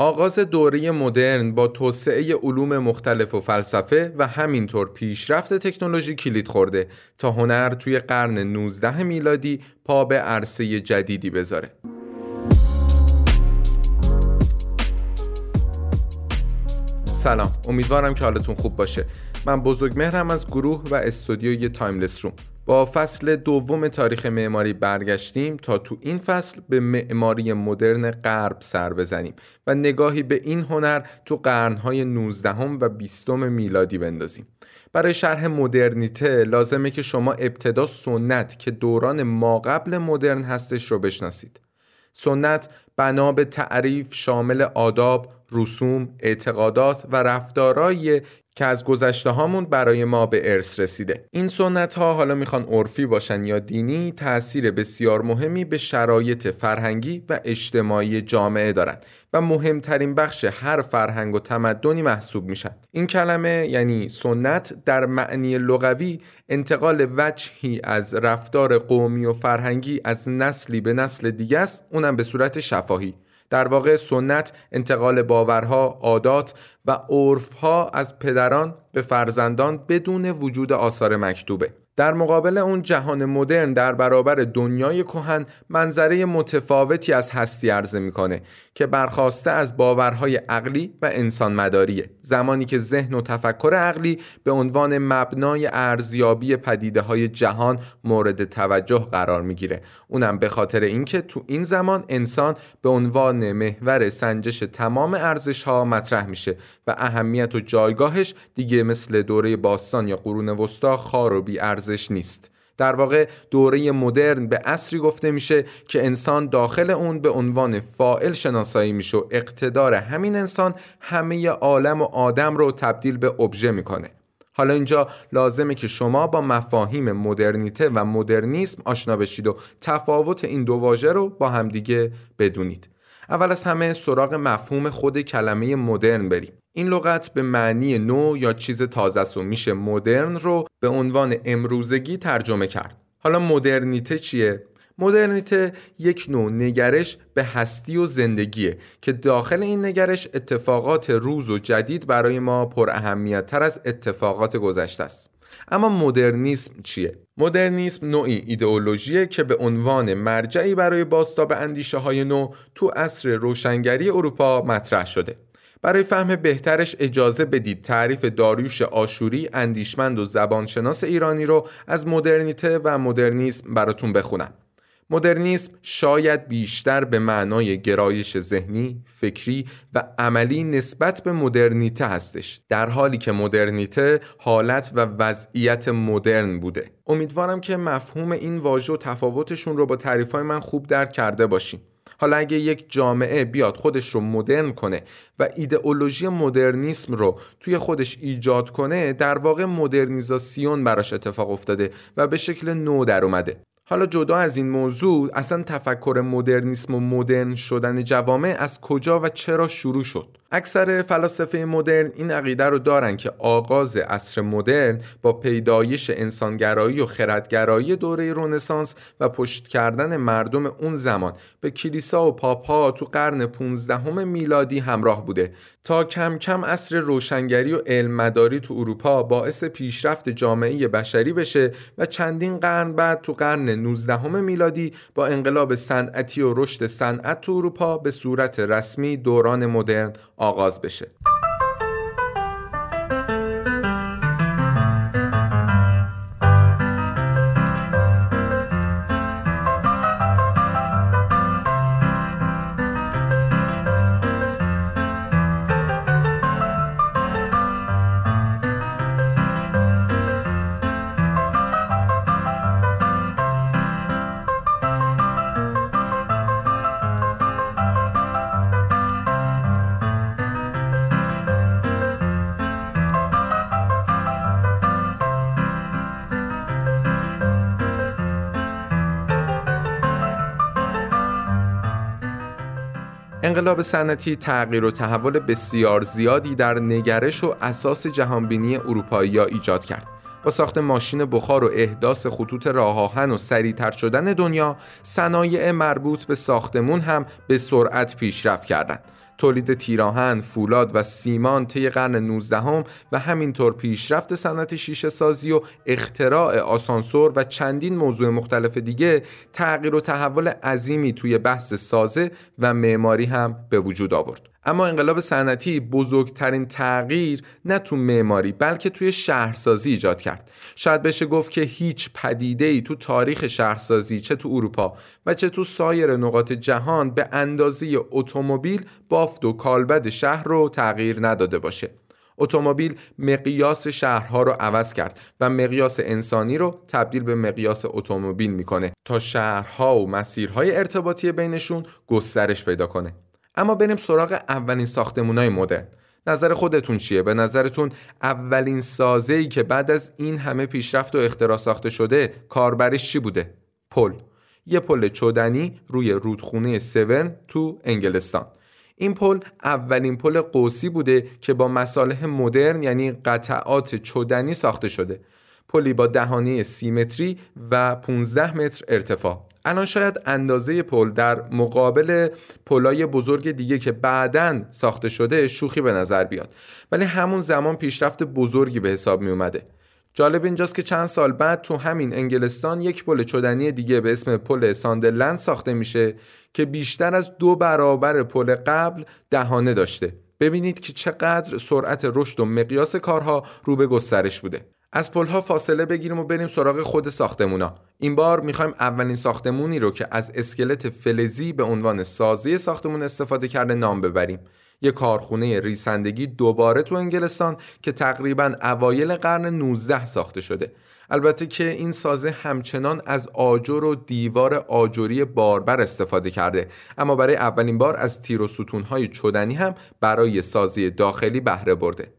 آغاز دوره مدرن با توسعه علوم مختلف و فلسفه و همینطور پیشرفت تکنولوژی کلید خورده تا هنر توی قرن 19 میلادی پا به عرصه جدیدی بذاره. سلام امیدوارم که حالتون خوب باشه من بزرگ مهرم از گروه و استودیوی تایملس روم با فصل دوم تاریخ معماری برگشتیم تا تو این فصل به معماری مدرن غرب سر بزنیم و نگاهی به این هنر تو قرنهای 19 و 20 میلادی بندازیم. برای شرح مدرنیته لازمه که شما ابتدا سنت که دوران ما قبل مدرن هستش رو بشناسید. سنت بنا به تعریف شامل آداب، رسوم، اعتقادات و رفتارایی که از گذشته هامون برای ما به ارث رسیده. این سنت ها حالا می‌خوان عرفی باشن یا دینی تاثیر بسیار مهمی به شرایط فرهنگی و اجتماعی جامعه دارند و مهمترین بخش هر فرهنگ و تمدنی محسوب میشن. این کلمه یعنی سنت در معنی لغوی انتقال وجهی از رفتار قومی و فرهنگی از نسلی به نسل دیگه است اونم به صورت شفاهی. در واقع سنت انتقال باورها، عادات و عرفها از پدران به فرزندان بدون وجود آثار مکتوبه. در مقابل اون جهان مدرن در برابر دنیای کهن منظره متفاوتی از هستی عرضه می‌کنه که برخواسته از باورهای عقلی و انسان مداریه زمانی که ذهن و تفکر عقلی به عنوان مبنای ارزیابی پدیده های جهان مورد توجه قرار می‌گیره. اونم به خاطر اینکه تو این زمان انسان به عنوان محور سنجش تمام ارزش ها مطرح میشه و اهمیت و جایگاهش دیگه مثل دوره باستان یا قرون وسطا خار و بی ارزش نیست. در واقع دوره مدرن به اصری گفته میشه که انسان داخل اون به عنوان فائل شناسایی میشه و اقتدار همین انسان همه عالم و آدم رو تبدیل به ابژه می‌کنه. حالا اینجا لازمه که شما با مفاهیم مدرنیته و مدرنیسم آشنا بشید و تفاوت این دو واژه رو با همدیگه بدونید. اول از همه سراغ مفهوم خود کلمه مدرن بریم. این لغت به معنی نو یا چیز تازه و میشه مدرن رو به عنوان امروزگی ترجمه کرد حالا مدرنیته چیه مدرنیته یک نوع نگرش به هستی و زندگیه که داخل این نگرش اتفاقات روز و جدید برای ما پر اهمیت تر از اتفاقات گذشته است اما مدرنیسم چیه؟ مدرنیسم نوعی ایدئولوژیه که به عنوان مرجعی برای باستاب اندیشه های نو تو عصر روشنگری اروپا مطرح شده. برای فهم بهترش اجازه بدید تعریف داریوش آشوری اندیشمند و زبانشناس ایرانی رو از مدرنیته و مدرنیسم براتون بخونم. مدرنیسم شاید بیشتر به معنای گرایش ذهنی، فکری و عملی نسبت به مدرنیته هستش در حالی که مدرنیته حالت و وضعیت مدرن بوده امیدوارم که مفهوم این واژه و تفاوتشون رو با تعریفهای من خوب درک کرده باشیم حالا اگه یک جامعه بیاد خودش رو مدرن کنه و ایدئولوژی مدرنیسم رو توی خودش ایجاد کنه در واقع مدرنیزاسیون براش اتفاق افتاده و به شکل نو در اومده. حالا جدا از این موضوع اصلا تفکر مدرنیسم و مدرن شدن جوامع از کجا و چرا شروع شد؟ اکثر فلاسفه مدرن این عقیده رو دارن که آغاز عصر مدرن با پیدایش انسانگرایی و خردگرایی دوره رونسانس و پشت کردن مردم اون زمان به کلیسا و پاپا تو قرن 15 میلادی همراه بوده تا کم کم عصر روشنگری و علم مداری تو اروپا باعث پیشرفت جامعه بشری بشه و چندین قرن بعد تو قرن 19 میلادی با انقلاب صنعتی و رشد صنعت تو اروپا به صورت رسمی دوران مدرن آغاز بشه. انقلاب صنعتی تغییر و تحول بسیار زیادی در نگرش و اساس جهانبینی اروپایی ایجاد کرد. با ساخت ماشین بخار و احداث خطوط راه و سریعتر شدن دنیا، صنایع مربوط به ساختمون هم به سرعت پیشرفت کردند. تولید تیراهن، فولاد و سیمان طی قرن 19 هم و همینطور پیشرفت صنعت شیشه سازی و اختراع آسانسور و چندین موضوع مختلف دیگه تغییر و تحول عظیمی توی بحث سازه و معماری هم به وجود آورد. اما انقلاب صنعتی بزرگترین تغییر نه تو معماری بلکه توی شهرسازی ایجاد کرد. شاید بشه گفت که هیچ پدیده ای تو تاریخ شهرسازی چه تو اروپا و چه تو سایر نقاط جهان به اندازه اتومبیل بافت و کالبد شهر رو تغییر نداده باشه. اتومبیل مقیاس شهرها رو عوض کرد و مقیاس انسانی رو تبدیل به مقیاس اتومبیل می‌کنه تا شهرها و مسیرهای ارتباطی بینشون گسترش پیدا کنه. اما بریم سراغ اولین ساختمونای مدرن. نظر خودتون چیه؟ به نظرتون اولین سازه‌ای که بعد از این همه پیشرفت و اختراع ساخته شده کاربریش چی بوده؟ پل. یه پل چدنی روی رودخونه سورن تو انگلستان. این پل اولین پل قوسی بوده که با مصالح مدرن یعنی قطعات چدنی ساخته شده. پلی با دهانه سی متری و 15 متر ارتفاع. الان شاید اندازه پل در مقابل پلای بزرگ دیگه که بعدا ساخته شده شوخی به نظر بیاد. ولی همون زمان پیشرفت بزرگی به حساب می اومده جالب اینجاست که چند سال بعد تو همین انگلستان یک پل چدنی دیگه به اسم پل ساندرلند ساخته میشه که بیشتر از دو برابر پل قبل دهانه داشته. ببینید که چقدر سرعت رشد و مقیاس کارها رو به گسترش بوده. از پلها فاصله بگیریم و بریم سراغ خود ساختمونا. این بار می‌خوایم اولین ساختمونی رو که از اسکلت فلزی به عنوان سازی ساختمون استفاده کرده نام ببریم. یک کارخونه ریسندگی دوباره تو انگلستان که تقریبا اوایل قرن 19 ساخته شده. البته که این سازه همچنان از آجر و دیوار آجری باربر استفاده کرده. اما برای اولین بار از تیر و ستونهای چدنی هم برای سازی داخلی بهره برده.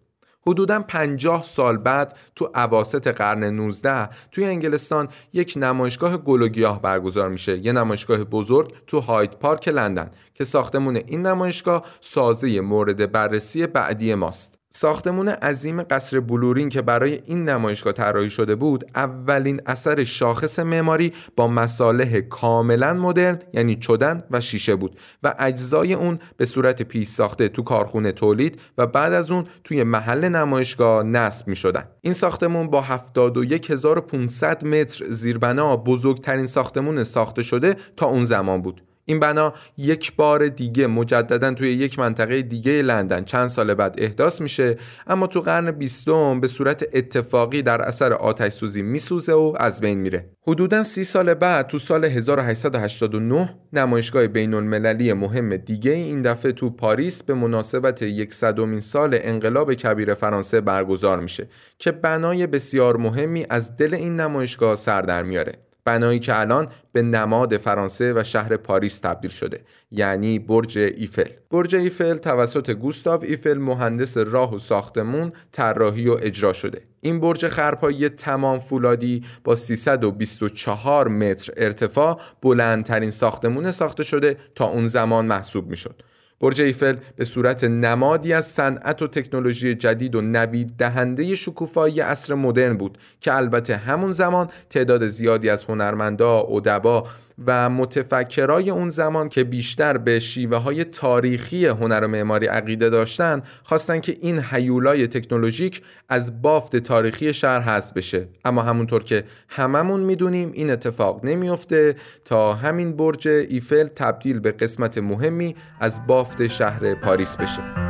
حدودا 50 سال بعد تو عواست قرن 19 توی انگلستان یک نمایشگاه گل و گیاه برگزار میشه. یه نمایشگاه بزرگ تو هاید پارک لندن که ساختمون این نمایشگاه سازه مورد بررسی بعدی ماست. ساختمون عظیم قصر بلورین که برای این نمایشگاه طراحی شده بود اولین اثر شاخص معماری با مصالح کاملا مدرن یعنی چدن و شیشه بود و اجزای اون به صورت پیش ساخته تو کارخونه تولید و بعد از اون توی محل نمایشگاه نصب می شدن. این ساختمون با 71500 متر زیربنا بزرگترین ساختمون ساخته شده تا اون زمان بود این بنا یک بار دیگه مجددا توی یک منطقه دیگه لندن. چند سال بعد احداث میشه اما تو قرن بیستم به صورت اتفاقی در اثر آتش سوزی میسوزه و از بین میره. حدودا سی سال بعد تو سال 1889 نمایشگاه بین المللی مهم دیگه این دفعه تو پاریس به مناسبت یک صدومین سال انقلاب کبیر فرانسه برگزار میشه که بنای بسیار مهمی از دل این نمایشگاه سر در میاره. بنایی که الان به نماد فرانسه و شهر پاریس تبدیل شده یعنی برج ایفل. برج ایفل توسط گوستاو ایفل مهندس راه و ساختمون طراحی و اجرا شده. این برج خرپایی تمام فولادی با 324 متر ارتفاع بلندترین ساختمون ساخته شده تا اون زمان محسوب می‌شد. برج ایفل به صورت نمادی از صنعت و تکنولوژی جدید و نوید دهنده شکوفایی عصر مدرن بود که البته همون زمان تعداد زیادی از هنرمندا، ادبا و متفکرای اون زمان که بیشتر به شیوه های تاریخی هنر و معماری عقیده داشتن خواستن که این حیولای تکنولوژیک از بافت تاریخی شهر حذف بشه. اما همونطور که هممون می‌دونیم این اتفاق نمیافته تا همین برج ایفل تبدیل به قسمت مهمی از بافت شهر پاریس بشه.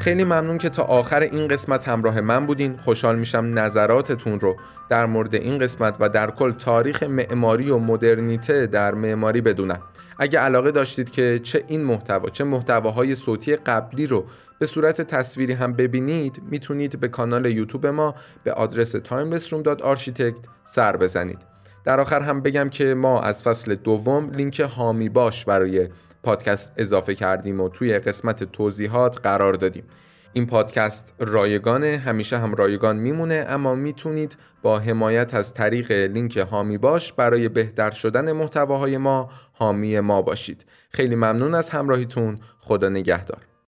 خیلی ممنون که تا آخر این قسمت همراه من بودین. خوشحال میشم نظراتتون رو در مورد این قسمت و در کل تاریخ معماری و مدرنیته در معماری بدونم. اگه علاقه داشتید که چه این محتوا چه محتواهای صوتی قبلی رو به صورت تصویری هم ببینید می‌تونید به کانال یوتیوب ما به آدرس timelessroom.architect سر بزنید. در آخر هم بگم که ما از فصل دوم لینک هامی باش برای پادکست اضافه کردیم و توی قسمت توضیحات قرار دادیم. این پادکست رایگانه همیشه هم رایگان میمونه اما می‌تونید با حمایت از طریق لینک هامی باش برای بهتر شدن محتواهای ما حامی ما باشید. خیلی ممنون از همراهیتون. خدا نگهدار.